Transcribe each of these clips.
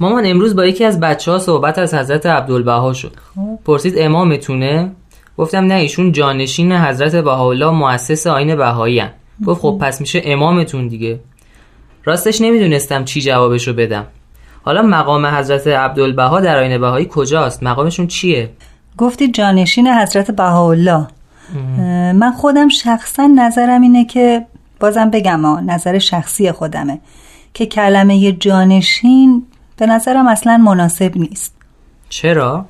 مامان امروز با یکی از بچه ها صحبت از حضرت عبدالبها شد. خب. پرسید امامتونه گفتم نه ایشون جانشین حضرت بهاءالله مؤسس آین بهایی گفت خب پس میشه امامتون دیگه. راستش نمی‌دونستم چی جوابشو بدم. حالا مقام حضرت عبدالبها در آین بهایی کجاست؟ مقامشون چیه؟ گفتی جانشین حضرت بهاءالله. من خودم شخصا نظرم اینه که بازم بگم ها نظر شخصی خودمه. که کلمه جانشین به نظرم اصلا مناسب نیست. چرا؟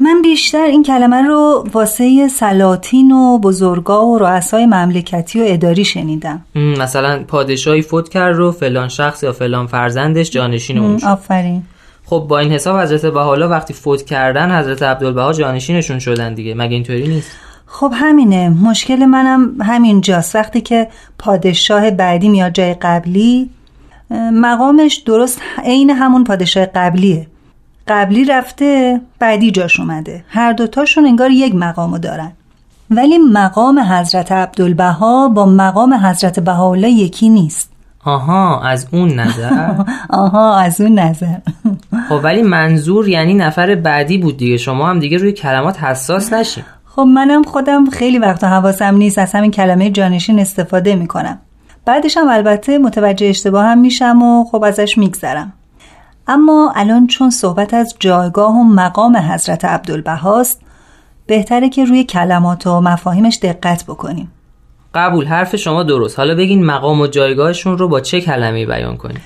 من بیشتر این کلمه رو واسه سلاطین و بزرگا و رؤسای مملکتی و اداری شنیدم. مثلا پادشاهی فوت کرد رو فلان شخص یا فلان فرزندش جانشین اون شد. آفرین. خب با این حساب حضرت بهاءالله وقتی فوت کردن حضرت عبدالبها جانشینشون شدن دیگه. مگه اینطوری نیست؟ خب همینه. مشکل منم همین جاست وقتی که پادشاه بعدی میاد جای قبلی مقامش درست عین همون پادشاه قبلیه. قبلی رفته بعدی جاش اومده. هر دوتاشون انگار یک مقامو دارن. ولی مقام حضرت عبدالبها با مقام حضرت بهاءالله یکی نیست. آها از اون نظر؟ آها از اون نظر. خب ولی منظور یعنی نفر بعدی بود دیگه. شما هم دیگه روی کلمات حساس نشین. خب منم خودم خیلی وقتا حواسم نیست. از همین کلمه جانشین استفاده می‌کنم. بعدش هم البته متوجه اشتباه هم میشم و خب ازش میگذرم. اما الان چون صحبت از جایگاه و مقام حضرت عبدالبهاست بهتره که روی کلمات و مفاهیمش دقت بکنیم. قبول حرف شما درست. حالا بگین مقام و جایگاهشون رو با چه کلمه‌ای بیان کنیم؟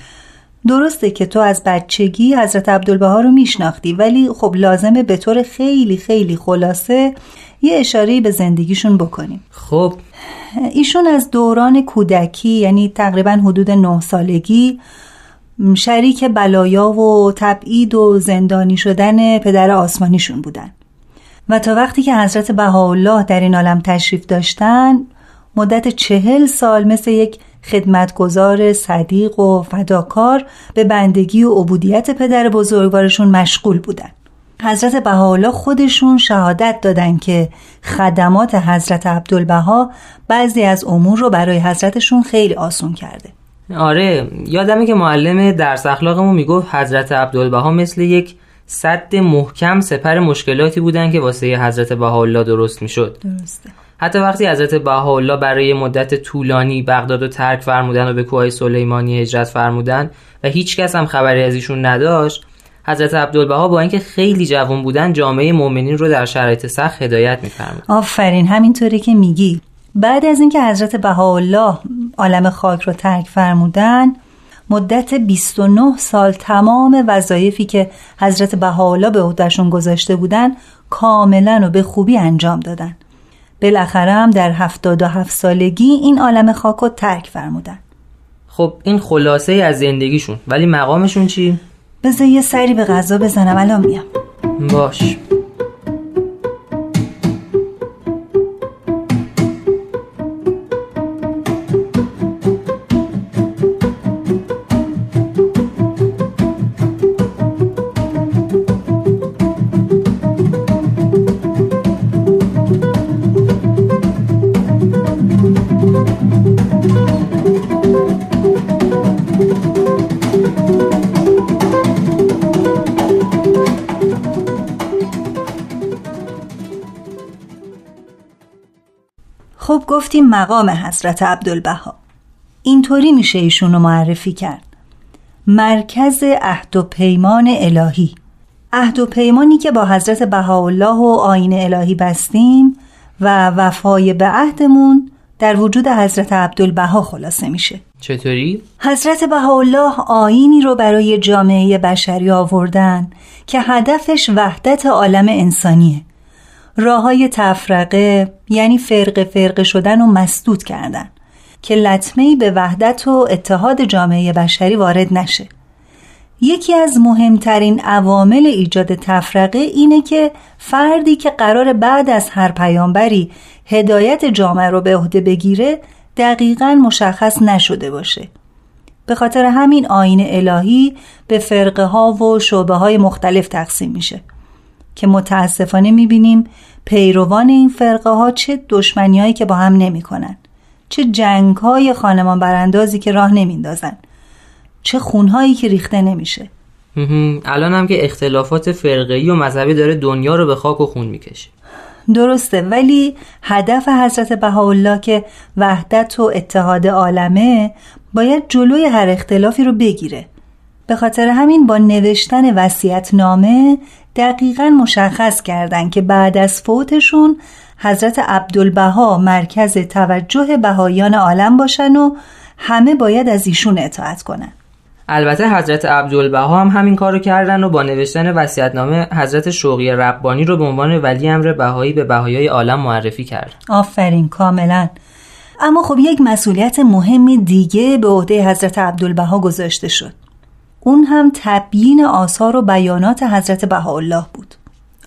درسته که تو از بچگی حضرت عبدالبها رو میشناختی ولی خب لازمه به طور خیلی خیلی خلاصه یه اشاره به زندگیشون بکنیم. خب. ایشون از دوران کودکی یعنی تقریبا حدود نه سالگی شریک بلایا و تبعید و زندانی شدن پدر آسمانیشون بودن. و تا وقتی که حضرت بهاءالله در این عالم تشریف داشتن مدت چهل سال مثل یک خدمتگزار صدیق و فداکار به بندگی و عبودیت پدر بزرگوارشون مشغول بودن. حضرت بهاءالله خودشون شهادت دادن که خدمات حضرت عبدالبها بعضی از امور رو برای حضرتشون خیلی آسون کرده. آره یادمه که معلم درس اخلاقمون می‌گفت حضرت عبدالبها مثل یک صد محکم سپر مشکلاتی بودن که واسه حضرت بهاءالله درست می‌شد. درسته. حتی وقتی حضرت بهاءالله برای مدت طولانی بغداد رو ترک فرمودن و به کوه سلیمانی هجرت فرمودن و هیچ کس هم خبری از ایشون نداشت حضرت عبدالبها با اینکه خیلی جوان بودن جامعه مؤمنین رو در شرایط سخت هدایت میفرمود آفرین همینطوری که میگی. بعد از اینکه حضرت بهاءالله عالم خاک رو ترک فرمودن مدت 29 سال تمام وظایفی که حضرت بهاءالله به عهدهشون گذاشته بودن کاملا و به خوبی انجام دادن. بالاخره هم در 77 سالگی این عالم خاک رو ترک فرمودن. خب این خلاصه از زندگیشون. ولی مقامشون چی؟ بذار یه سری به غذا بزنم الان میام. باش. گفتیم مقام حضرت عبدالبها. اینطوری میشه ایشون رو معرفی کرد. مرکز عهد و پیمان الهی. عهد و پیمانی که با حضرت بهاءالله و آین الهی بستیم و وفای به عهدمون در وجود حضرت عبدالبها خلاصه میشه. چطوری؟ حضرت بهاءالله آینی رو برای جامعه بشری آوردن که هدفش وحدت عالم انسانیه. راه های تفرقه یعنی فرق فرق شدن و مسدود کردن که لطمه‌ای به وحدت و اتحاد جامعه بشری وارد نشه. یکی از مهمترین عوامل ایجاد تفرقه اینه که فردی که قرار بعد از هر پیامبری هدایت جامعه رو به عهده بگیره دقیقا مشخص نشده باشه. به خاطر همین آین الهی به فرقه ها و شعبه های مختلف تقسیم میشه. که متاسفانه می‌بینیم پیروان این فرقه ها چه دشمنی هایی که با هم نمی کنن. چه جنگ های خانمان براندازی که راه نمیندازن چه خونهایی که ریخته نمیشه. الان هم که اختلافات فرقه‌ای و مذهبی داره دنیا رو به خاک و خون می‌کشه. درسته ولی هدف حضرت بهاءالله که وحدت و اتحاد عالمه باید جلوی هر اختلافی رو بگیره. به خاطر همین با نوشتن وسیعت نامه دقیقا مشخص کردن که بعد از فوتشون حضرت عبدالبها مرکز توجه بهایان عالم باشن و همه باید از ایشون اطاعت کنن البته حضرت عبدالبها هم همین کارو کردن و با نوشتن وصیت‌نامه حضرت شوقی ربانی رو به عنوان ولی امر بهایی به بهایای عالم معرفی کرد. آفرین کاملا. اما خب یک مسئولیت مهمی دیگه به عهده حضرت عبدالبها گذاشته شد. اون هم تبیین آثار و بیانات حضرت بهاءالله بود.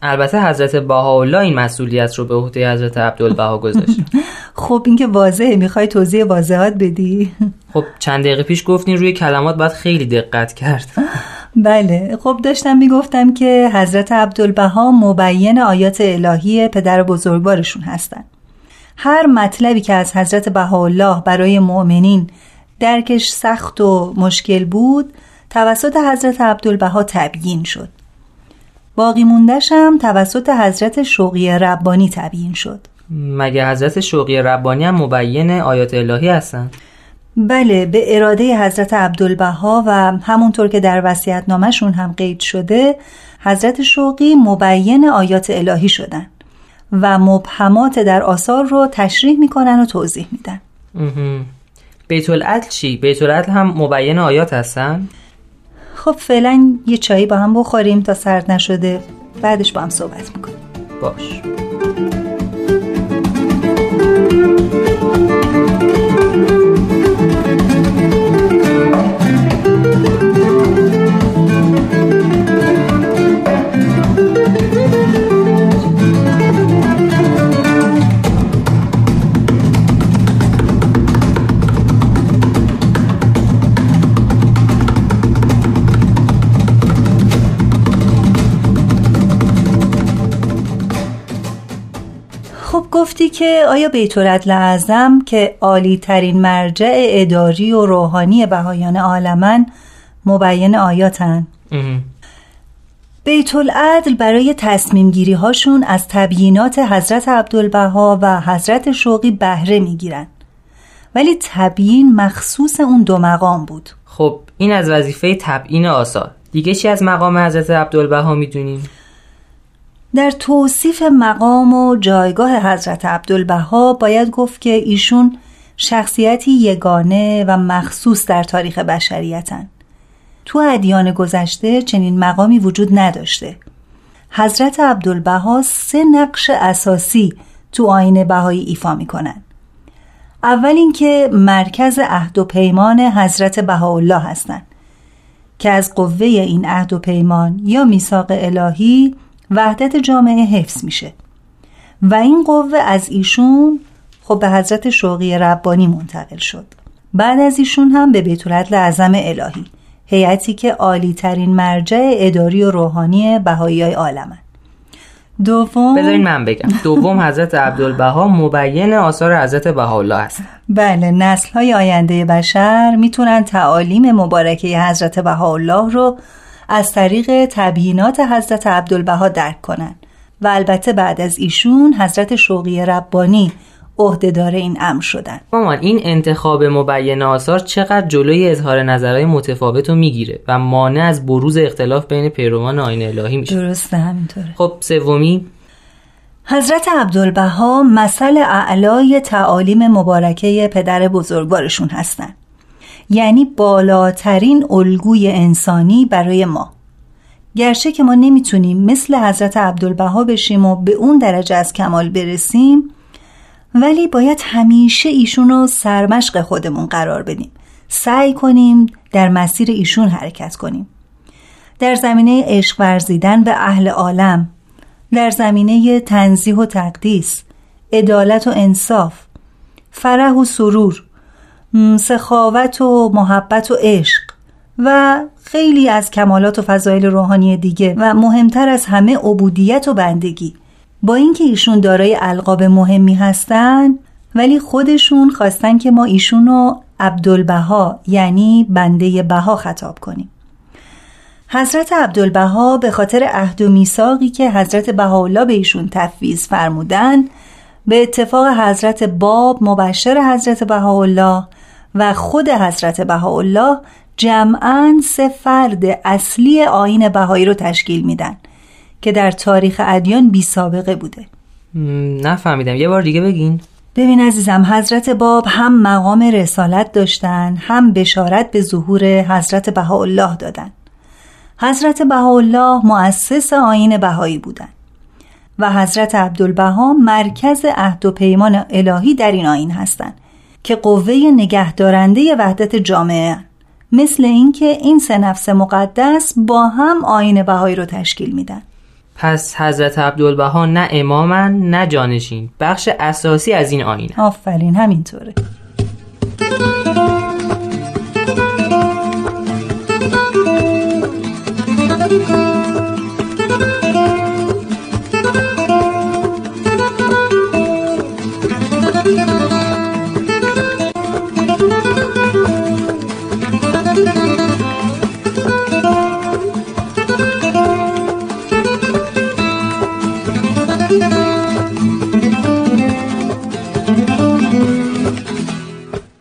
البته حضرت بهاءالله این مسئولیت رو به عهده حضرت عبدالبها گذاشت. خب این که واضحه. می‌خوای توضیح واضحات بدی؟ خب چند دقیقه پیش گفتین روی کلمات باید خیلی دقت کرد. بله. خب داشتم می‌گفتم که حضرت عبدالبها مبین آیات الهی پدر بزرگوارشون هستن. هر مطلبی که از حضرت بهاءالله برای مؤمنین درکش سخت و مشکل بود توسط حضرت عبدالبها تبیین شد باقی موندش هم توسط حضرت شوقی ربانی تبیین شد مگه حضرت شوقی ربانی هم مبین آیات الهی هستن؟ بله به اراده حضرت عبدالبها و همونطور که در وسیعت نامشون هم قید شده حضرت شوقی مبین آیات الهی شدن و مبهمات در آثار رو تشریح می‌کنن و توضیح میدن بیت العدل چی؟ بیت العدل هم مبین آیات هستن؟ خب فعلا یه چایی با هم بخوریم تا سرد نشده. بعدش با هم صحبت می‌کنیم. باش. گفتی که آیا بیت لعظم که عالی ترین مرجع اداری و روحانی بهایان عالمن مبین آیاتن؟ بیت العدل برای تصمیم گیری هاشون از تبیینات حضرت عبدالبها و حضرت شوقی بهره می‌گیرن. ولی تبیین مخصوص اون دو مقام بود. خب این از وظیفه تبیین آثار. دیگه چی از مقام حضرت عبدالبها می‌دونیم؟ در توصیف مقام و جایگاه حضرت عبدالبها باید گفت که ایشون شخصیتی یگانه و مخصوص در تاریخ بشریتن. تو ادیان گذشته چنین مقامی وجود نداشته. حضرت عبدالبها سه نقش اساسی تو آین بهایی ایفا می‌کنن. اول اینکه مرکز عهد و پیمان حضرت بهاءالله هستند که از قوه این عهد و پیمان یا میثاق الهی وحدت جامعه حفظ میشه. و این قوه از ایشون خب به حضرت شوقی ربانی منتقل شد. بعد از ایشون هم به بیت اعظم الهی هیئتی که عالی ترین مرجع اداری و روحانی بهایی های عالمن. دوم بذارین من بگم. دوم حضرت عبدالبها مبین آثار حضرت بهاءالله است. بله نسل های آینده بشر می‌تونن تعالیم مبارکه حضرت بهاءالله رو از طریق تبیینات حضرت عبدالبها درک کنند و البته بعد از ایشون حضرت شوقی ربانی عهدهدار این امر شدن مامان این انتخاب مبین آثار چقدر جلوی اظهار نظرهای متفاوت رو می‌گیره و مانع از بروز اختلاف بین پیروان آین الهی میشه. درسته همینطوره. خب سومی؟ حضرت عبدالبها مثل اعلای تعالیم مبارکه پدر بزرگوارشون هستند. یعنی بالاترین الگوی انسانی برای ما. گرچه که ما نمی‌تونیم مثل حضرت عبدالبها بشیم و به اون درجه از کمال برسیم ولی باید همیشه ایشون رو سرمشق خودمون قرار بدیم. سعی کنیم در مسیر ایشون حرکت کنیم. در زمینه عشق ورزیدن به اهل عالم در زمینه تنزیح و تقدیس عدالت و انصاف فرح و سرور سخاوت و محبت و عشق و خیلی از کمالات و فضایل روحانی دیگه و مهمتر از همه عبودیت و بندگی. با اینکه ایشون دارای القاب مهمی هستن ولی خودشون خواستن که ما ایشون رو عبدالبها یعنی بنده بها خطاب کنیم. حضرت عبدالبها به خاطر عهد و میثاقی که حضرت بهاءالله به ایشون تفویض فرمودن به اتفاق حضرت باب مبشر حضرت بهاءالله و خود حضرت بهاءالله جمعا سه فرد اصلی آین بهایی رو تشکیل میدن که در تاریخ ادیان بی سابقه بوده. نفهمیدم. یه بار دیگه بگین. ببین عزیزم حضرت باب هم مقام رسالت داشتن هم بشارت به ظهور حضرت بهاءالله دادن. حضرت بهاءالله مؤسس آین بهایی بودند و حضرت عبدالبها مرکز عهد و پیمان الهی در این آین هستند که قوه نگهدارنده وحدت جامعه مثل اینکه این سه نفس مقدس با هم آین بهایی رو تشکیل میدن. پس حضرت عبدالبها نه امامن نه جانشین. بخش اساسی از این آین آفرین همینطوره.